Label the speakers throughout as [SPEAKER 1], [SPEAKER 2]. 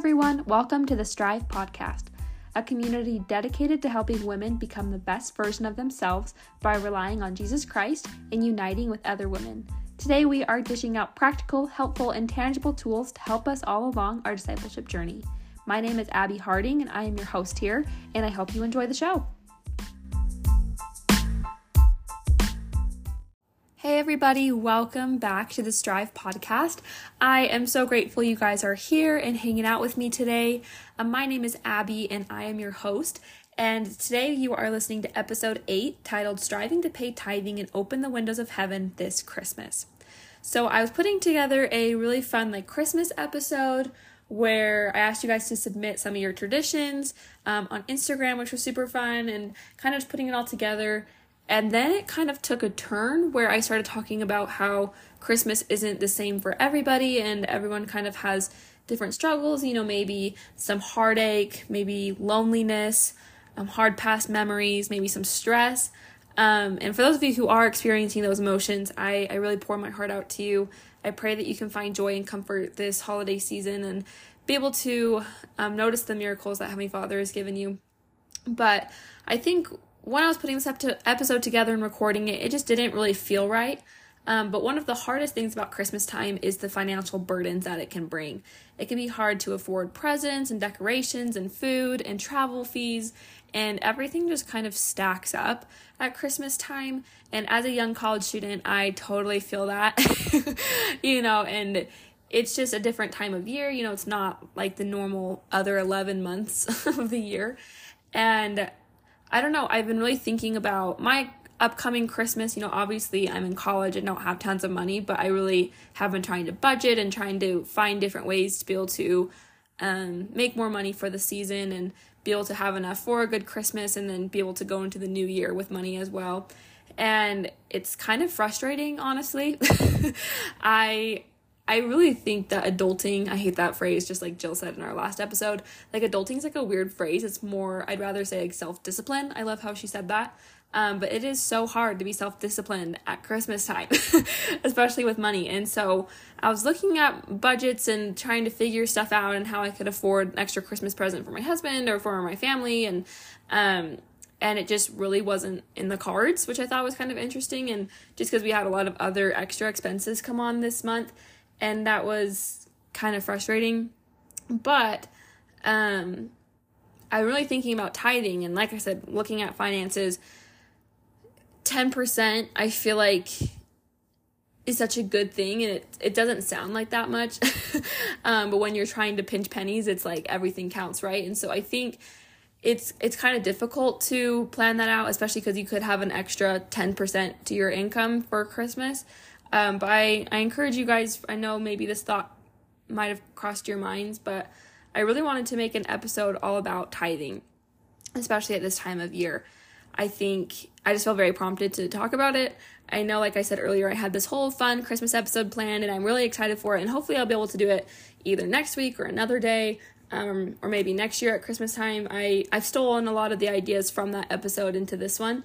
[SPEAKER 1] everyone, welcome to the Strive Podcast, a community dedicated to helping women become the best version of themselves by relying on Jesus Christ and uniting with other women. Today, we are dishing out practical, helpful, and tangible tools to help us all along our discipleship journey. My name is Abby Harding, and I am your host here, and I hope you enjoy the show. Everybody, welcome back to the Strive podcast. I am so grateful you guys are here and hanging out with me today. Uh, my name is Abby, and I am your host. And today you are listening to episode 8 titled Striving to Pay Tithing and Open the Windows of Heaven This Christmas. So, I was putting together a really fun, like, Christmas episode where I asked you guys to submit some of your traditions um, on Instagram, which was super fun, and kind of just putting it all together and then it kind of took a turn where I started talking about how Christmas isn't the same for everybody and everyone kind of has different struggles, you know, maybe some heartache, maybe loneliness, um, hard past memories, maybe some stress. Um, and for those of you who are experiencing those emotions, I, I really pour my heart out to you. I pray that you can find joy and comfort this holiday season and be able to um, notice the miracles that Heavenly Father has given you. But I think when I was putting this episode together and recording it, it just didn't really feel right. Um, but one of the hardest things about Christmas time is the financial burdens that it can bring. It can be hard to afford presents and decorations and food and travel fees, and everything just kind of stacks up at Christmas time. And as a young college student, I totally feel that, you know, and it's just a different time of year. You know, it's not like the normal other 11 months of the year. And I don't know, I've been really thinking about my upcoming Christmas. You know, obviously I'm in college and don't have tons of money, but I really have been trying to budget and trying to find different ways to be able to um, make more money for the season and be able to have enough for a good Christmas and then be able to go into the new year with money as well. And it's kind of frustrating, honestly. I I really think that adulting, I hate that phrase, just like Jill said in our last episode. Like, adulting is like a weird phrase. It's more, I'd rather say like self discipline. I love how she said that. Um, but it is so hard to be self disciplined at Christmas time, especially with money. And so I was looking at budgets and trying to figure stuff out and how I could afford an extra Christmas present for my husband or for my family. And, um, and it just really wasn't in the cards, which I thought was kind of interesting. And just because we had a lot of other extra expenses come on this month, and that was kind of frustrating. But um, I'm really thinking about tithing, and like I said, looking at finances. 10% I feel like is such a good thing and it, it doesn't sound like that much um, but when you're trying to pinch pennies it's like everything counts right and so i think it's it's kind of difficult to plan that out especially because you could have an extra 10% to your income for christmas um, but I, I encourage you guys, I know maybe this thought might have crossed your minds, but I really wanted to make an episode all about tithing, especially at this time of year. I think I just felt very prompted to talk about it. I know, like I said earlier, I had this whole fun Christmas episode planned, and I'm really excited for it. And hopefully, I'll be able to do it either next week or another day, um, or maybe next year at Christmas time. I I've stolen a lot of the ideas from that episode into this one,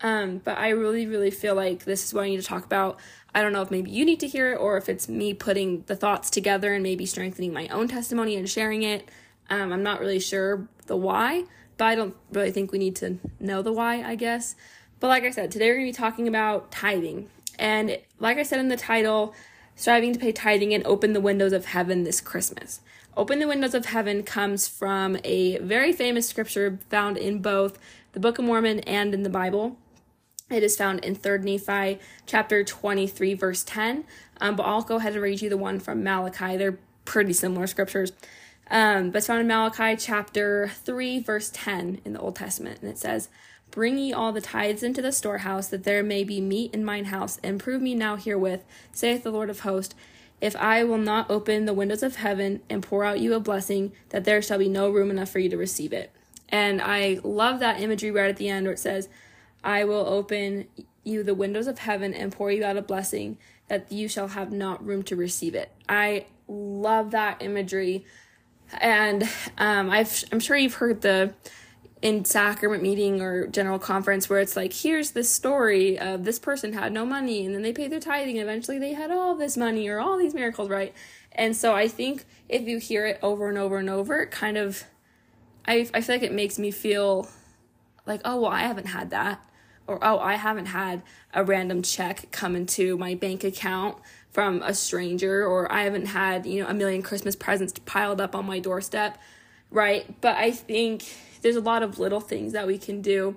[SPEAKER 1] um, but I really, really feel like this is what I need to talk about. I don't know if maybe you need to hear it or if it's me putting the thoughts together and maybe strengthening my own testimony and sharing it. Um, I'm not really sure the why, but I don't really think we need to know the why, I guess. But like I said, today we're going to be talking about tithing. And like I said in the title, striving to pay tithing and open the windows of heaven this Christmas. Open the windows of heaven comes from a very famous scripture found in both the Book of Mormon and in the Bible. It is found in 3rd Nephi chapter 23, verse 10. Um, but I'll go ahead and read you the one from Malachi. They're pretty similar scriptures. Um, but it's found in Malachi chapter 3, verse 10 in the Old Testament. And it says, Bring ye all the tithes into the storehouse, that there may be meat in mine house, and prove me now herewith, saith the Lord of hosts, if I will not open the windows of heaven and pour out you a blessing, that there shall be no room enough for you to receive it. And I love that imagery right at the end where it says, I will open you the windows of heaven and pour you out a blessing that you shall have not room to receive it. I love that imagery. And um, I've, I'm sure you've heard the in sacrament meeting or general conference where it's like here's this story of this person had no money and then they paid their tithing and eventually they had all this money or all these miracles right and so i think if you hear it over and over and over it kind of i, I feel like it makes me feel like oh well i haven't had that or oh i haven't had a random check come into my bank account from a stranger or i haven't had you know a million christmas presents piled up on my doorstep right but i think there's a lot of little things that we can do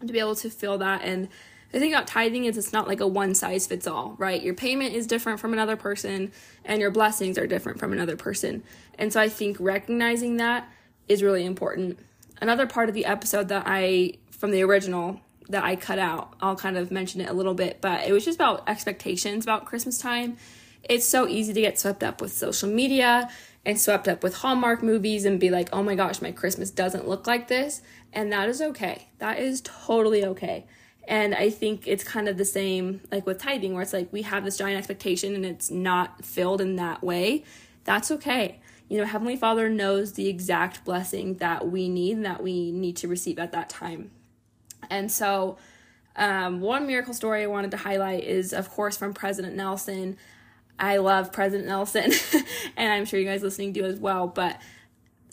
[SPEAKER 1] to be able to feel that and the thing about tithing is it's not like a one size fits all, right? Your payment is different from another person and your blessings are different from another person. And so I think recognizing that is really important. Another part of the episode that I, from the original, that I cut out, I'll kind of mention it a little bit, but it was just about expectations about Christmas time. It's so easy to get swept up with social media and swept up with Hallmark movies and be like, oh my gosh, my Christmas doesn't look like this. And that is okay. That is totally okay. And I think it's kind of the same like with tithing, where it's like we have this giant expectation and it's not filled in that way. That's okay. You know, Heavenly Father knows the exact blessing that we need and that we need to receive at that time. And so, um, one miracle story I wanted to highlight is, of course, from President Nelson. I love President Nelson, and I'm sure you guys listening do as well. But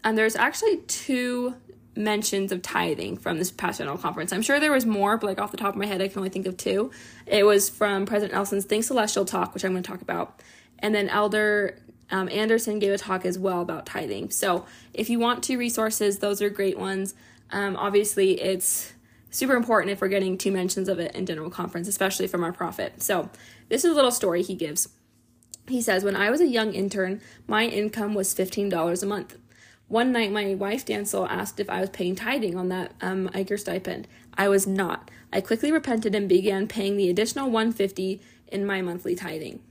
[SPEAKER 1] um, there's actually two mentions of tithing from this past general conference. I'm sure there was more, but like off the top of my head, I can only think of two. It was from President Nelson's Think Celestial talk, which I'm going to talk about, and then Elder um, Anderson gave a talk as well about tithing. So if you want two resources, those are great ones. Um, obviously, it's super important if we're getting two mentions of it in general conference, especially from our prophet. So this is a little story he gives. He says, When I was a young intern, my income was $15 a month. One night, my wife Dantzel asked if I was paying tithing on that um, Iker stipend. I was not. I quickly repented and began paying the additional 150 in my monthly tithing.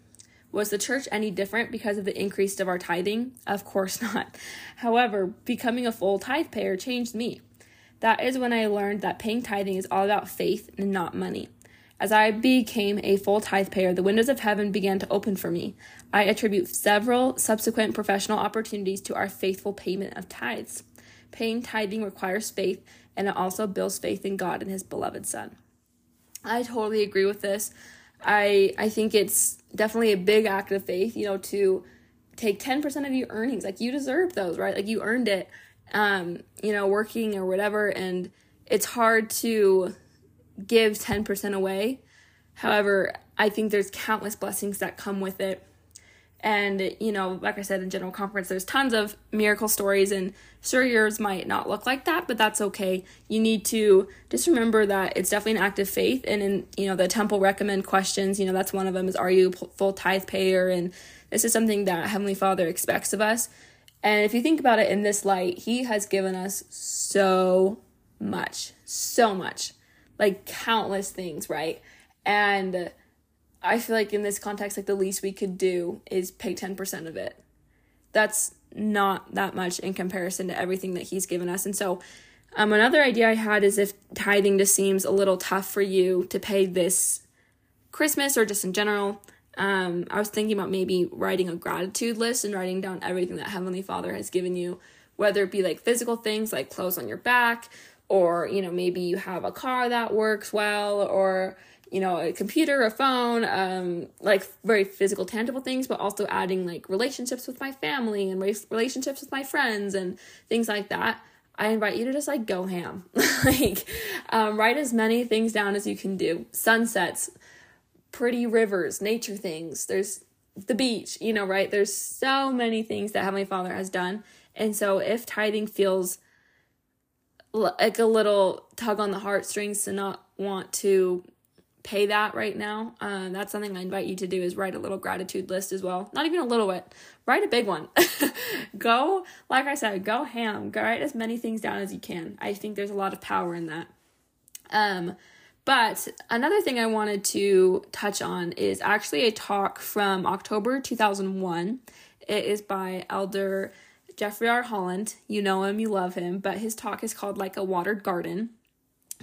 [SPEAKER 1] Was the church any different because of the increase of our tithing? Of course not. However, becoming a full tithe payer changed me. That is when I learned that paying tithing is all about faith and not money. As I became a full tithe payer, the windows of heaven began to open for me. I attribute several subsequent professional opportunities to our faithful payment of tithes. Paying tithing requires faith, and it also builds faith in God and His beloved Son. I totally agree with this. I I think it's definitely a big act of faith, you know, to take 10% of your earnings. Like you deserve those, right? Like you earned it um, you know, working or whatever and it's hard to give 10% away. However, I think there's countless blessings that come with it. And, you know, like I said in general conference, there's tons of miracle stories, and sure, yours might not look like that, but that's okay. You need to just remember that it's definitely an act of faith. And in, you know, the temple recommend questions, you know, that's one of them is, are you full tithe payer? And this is something that Heavenly Father expects of us. And if you think about it in this light, He has given us so much, so much like countless things, right? And I feel like in this context, like the least we could do is pay 10% of it. That's not that much in comparison to everything that he's given us. And so, um, another idea I had is if tithing just seems a little tough for you to pay this Christmas or just in general, um, I was thinking about maybe writing a gratitude list and writing down everything that Heavenly Father has given you, whether it be like physical things like clothes on your back, or you know maybe you have a car that works well or you know a computer a phone um like very physical tangible things but also adding like relationships with my family and relationships with my friends and things like that. I invite you to just like go ham. Like um, write as many things down as you can do. Sunsets pretty rivers nature things there's the beach you know right there's so many things that heavenly father has done and so if tithing feels like a little tug on the heartstrings to not want to pay that right now. Um, that's something I invite you to do is write a little gratitude list as well. Not even a little bit, write a big one. go, like I said, go ham. Go write as many things down as you can. I think there's a lot of power in that. Um, but another thing I wanted to touch on is actually a talk from October 2001. It is by Elder Jeffrey R. Holland. You know him, you love him, but his talk is called Like a Watered Garden.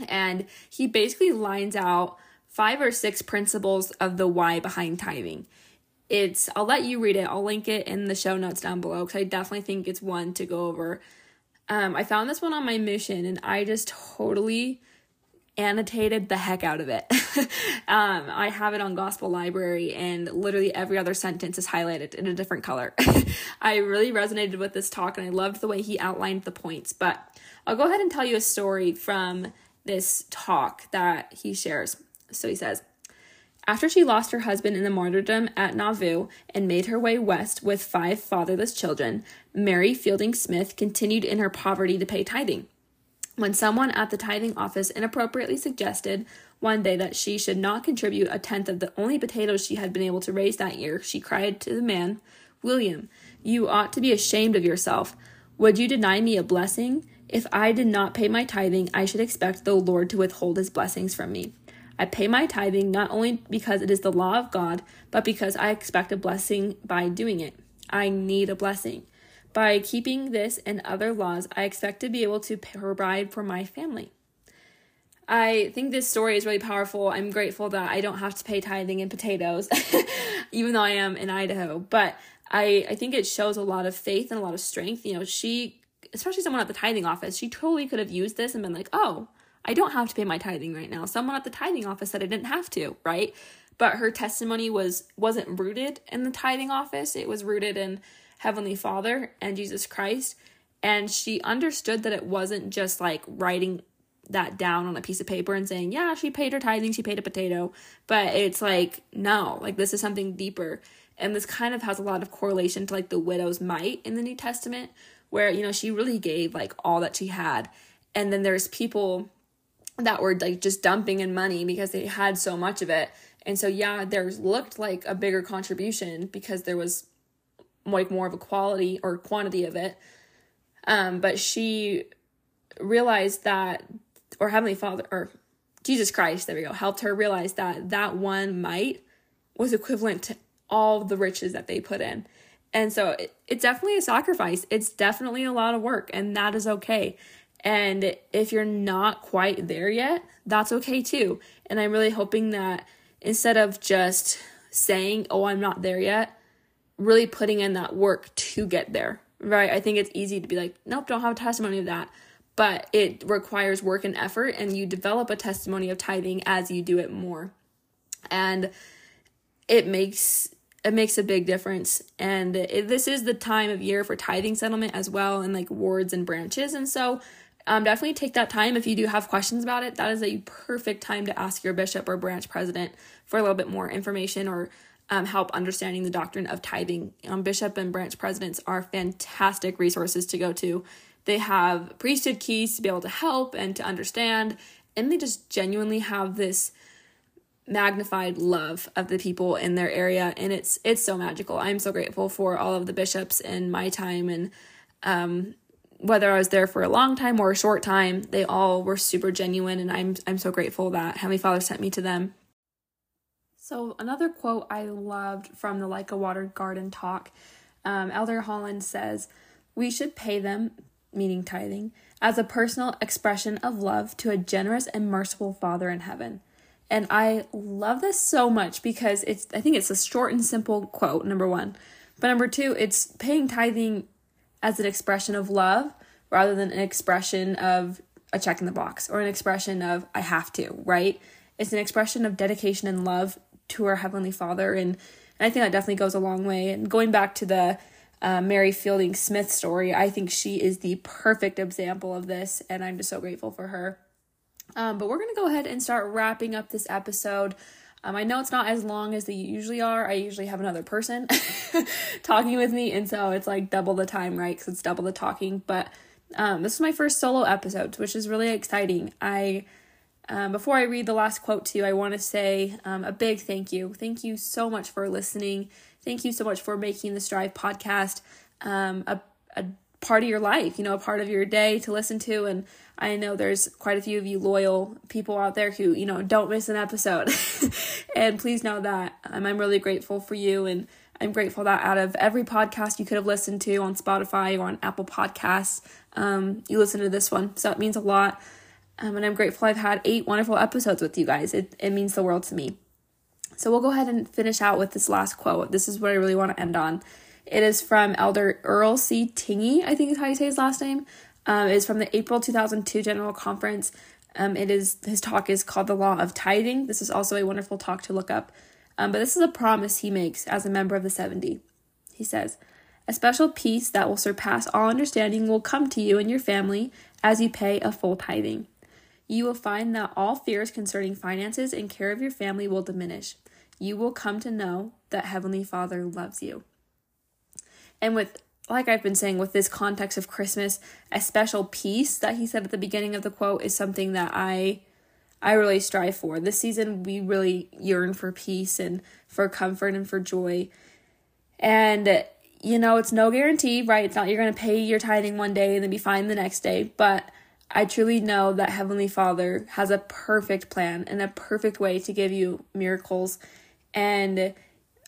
[SPEAKER 1] And he basically lines out five or six principles of the why behind tithing. It's, I'll let you read it. I'll link it in the show notes down below because I definitely think it's one to go over Um, I found this one on my mission and I just totally annotated the heck out of it. um, I have it on Gospel Library, and literally every other sentence is highlighted in a different color. I really resonated with this talk, and I loved the way he outlined the points. But I'll go ahead and tell you a story from this talk that he shares. So he says, after she lost her husband in the martyrdom at Nauvoo and made her way west with five fatherless children, Mary Fielding Smith continued in her poverty to pay tithing. When someone at the tithing office inappropriately suggested one day that she should not contribute a tenth of the only potatoes she had been able to raise that year, she cried to the man, William, you ought to be ashamed of yourself. Would you deny me a blessing? If I did not pay my tithing, I should expect the Lord to withhold his blessings from me. I pay my tithing not only because it is the law of God, but because I expect a blessing by doing it. I need a blessing. By keeping this and other laws, I expect to be able to provide for my family. I think this story is really powerful. I'm grateful that I don't have to pay tithing in potatoes, even though I am in Idaho. But I, I think it shows a lot of faith and a lot of strength. You know, she, especially someone at the tithing office, she totally could have used this and been like, oh, I don't have to pay my tithing right now. Someone at the tithing office said I didn't have to, right? But her testimony was wasn't rooted in the tithing office. It was rooted in Heavenly Father and Jesus Christ. And she understood that it wasn't just like writing that down on a piece of paper and saying, yeah, she paid her tithing, she paid a potato. But it's like, no, like this is something deeper. And this kind of has a lot of correlation to like the widow's mite in the New Testament, where, you know, she really gave like all that she had. And then there's people that were like just dumping in money because they had so much of it. And so, yeah, there's looked like a bigger contribution because there was like more of a quality or quantity of it. Um, but she realized that, or Heavenly Father, or Jesus Christ, there we go, helped her realize that that one mite was equivalent to all the riches that they put in. And so it, it's definitely a sacrifice. It's definitely a lot of work, and that is okay. And if you're not quite there yet, that's okay too. And I'm really hoping that instead of just saying, oh, I'm not there yet, really putting in that work to get there, right? I think it's easy to be like, nope, don't have a testimony of that. But it requires work and effort, and you develop a testimony of tithing as you do it more. And it makes it makes a big difference and it, this is the time of year for tithing settlement as well and like wards and branches and so um, definitely take that time if you do have questions about it that is a perfect time to ask your bishop or branch president for a little bit more information or um, help understanding the doctrine of tithing. Um, bishop and branch presidents are fantastic resources to go to. They have priesthood keys to be able to help and to understand, and they just genuinely have this magnified love of the people in their area and it's it's so magical i'm so grateful for all of the bishops in my time and um, whether i was there for a long time or a short time they all were super genuine and i'm i'm so grateful that heavenly father sent me to them so, another quote I loved from the Like a Watered Garden talk um, Elder Holland says, We should pay them, meaning tithing, as a personal expression of love to a generous and merciful Father in heaven. And I love this so much because it's, I think it's a short and simple quote, number one. But number two, it's paying tithing as an expression of love rather than an expression of a check in the box or an expression of I have to, right? It's an expression of dedication and love to our Heavenly Father. And, and I think that definitely goes a long way. And going back to the uh, Mary Fielding Smith story, I think she is the perfect example of this. And I'm just so grateful for her. Um, but we're going to go ahead and start wrapping up this episode. Um, I know it's not as long as they usually are. I usually have another person talking with me, and so it's like double the time, right? Because it's double the talking. But um, this is my first solo episode, which is really exciting. I um, before I read the last quote to you, I want to say um, a big thank you. Thank you so much for listening. Thank you so much for making the Strive podcast um, a, a part of your life, you know, a part of your day to listen to. And I know there's quite a few of you loyal people out there who, you know, don't miss an episode. and please know that um, I'm really grateful for you. And I'm grateful that out of every podcast you could have listened to on Spotify or on Apple Podcasts, um, you listen to this one. So it means a lot. Um, and I'm grateful I've had eight wonderful episodes with you guys. It, it means the world to me. So we'll go ahead and finish out with this last quote. This is what I really want to end on. It is from Elder Earl C. Tingey, I think is how you say his last name. um, is from the April 2002 General Conference. Um, it is his talk is called the Law of Tithing. This is also a wonderful talk to look up. Um, but this is a promise he makes as a member of the 70. He says, A special peace that will surpass all understanding will come to you and your family as you pay a full tithing. You will find that all fears concerning finances and care of your family will diminish. You will come to know that Heavenly Father loves you. And with like I've been saying, with this context of Christmas, a special peace that he said at the beginning of the quote is something that I I really strive for. This season we really yearn for peace and for comfort and for joy. And you know, it's no guarantee, right? It's not you're going to pay your tithing one day and then be fine the next day, but I truly know that Heavenly Father has a perfect plan and a perfect way to give you miracles. And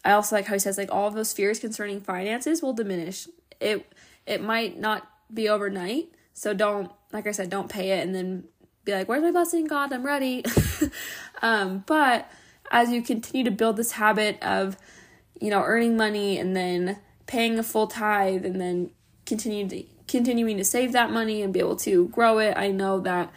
[SPEAKER 1] I also like how he says like all of those fears concerning finances will diminish. It it might not be overnight, so don't like I said, don't pay it and then be like, "Where's my blessing, God? I'm ready." um, but as you continue to build this habit of, you know, earning money and then paying a full tithe and then continue to continuing to save that money and be able to grow it, I know that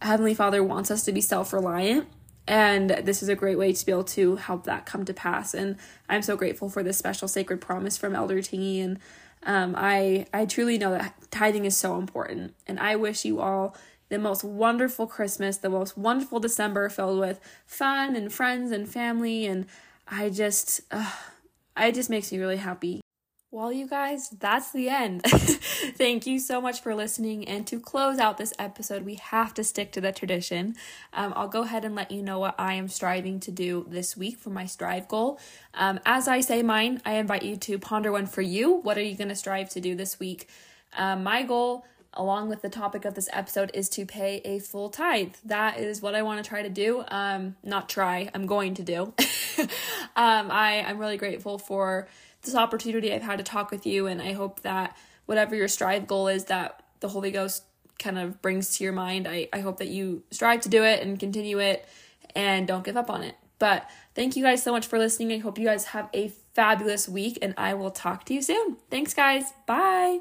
[SPEAKER 1] Heavenly Father wants us to be self-reliant and this is a great way to be able to help that come to pass. And i'm so grateful for this special sacred promise from elder Tingey and um, i i truly know that tithing is so important. And i wish you all the most wonderful christmas the most wonderful december filled with fun and friends and family and i just uh, it just makes me really happy well, you guys, that's the end. Thank you so much for listening. And to close out this episode, we have to stick to the tradition. Um, I'll go ahead and let you know what I am striving to do this week for my strive goal. Um, as I say mine, I invite you to ponder one for you. What are you going to strive to do this week? Um, my goal, along with the topic of this episode, is to pay a full tithe. That is what I want to try to do. Um, not try, I'm going to do. um, I, I'm really grateful for this opportunity I've had to talk with you. And I hope that whatever your strive goal is that the Holy Ghost kind of brings to your mind, I, I hope that you strive to do it and continue it and don't give up on it. But thank you guys so much for listening. I hope you guys have a fabulous week and I will talk to you soon. Thanks, guys. Bye.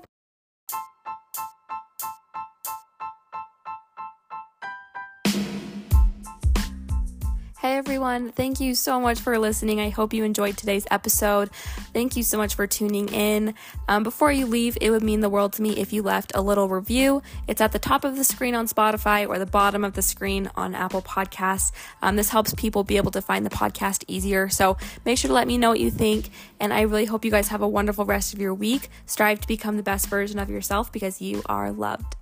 [SPEAKER 1] Hey everyone, thank you so much for listening. I hope you enjoyed today's episode. Thank you so much for tuning in. Um, before you leave, it would mean the world to me if you left a little review. It's at the top of the screen on Spotify or the bottom of the screen on Apple Podcasts. Um, this helps people be able to find the podcast easier. So make sure to let me know what you think. And I really hope you guys have a wonderful rest of your week. Strive to become the best version of yourself because you are loved.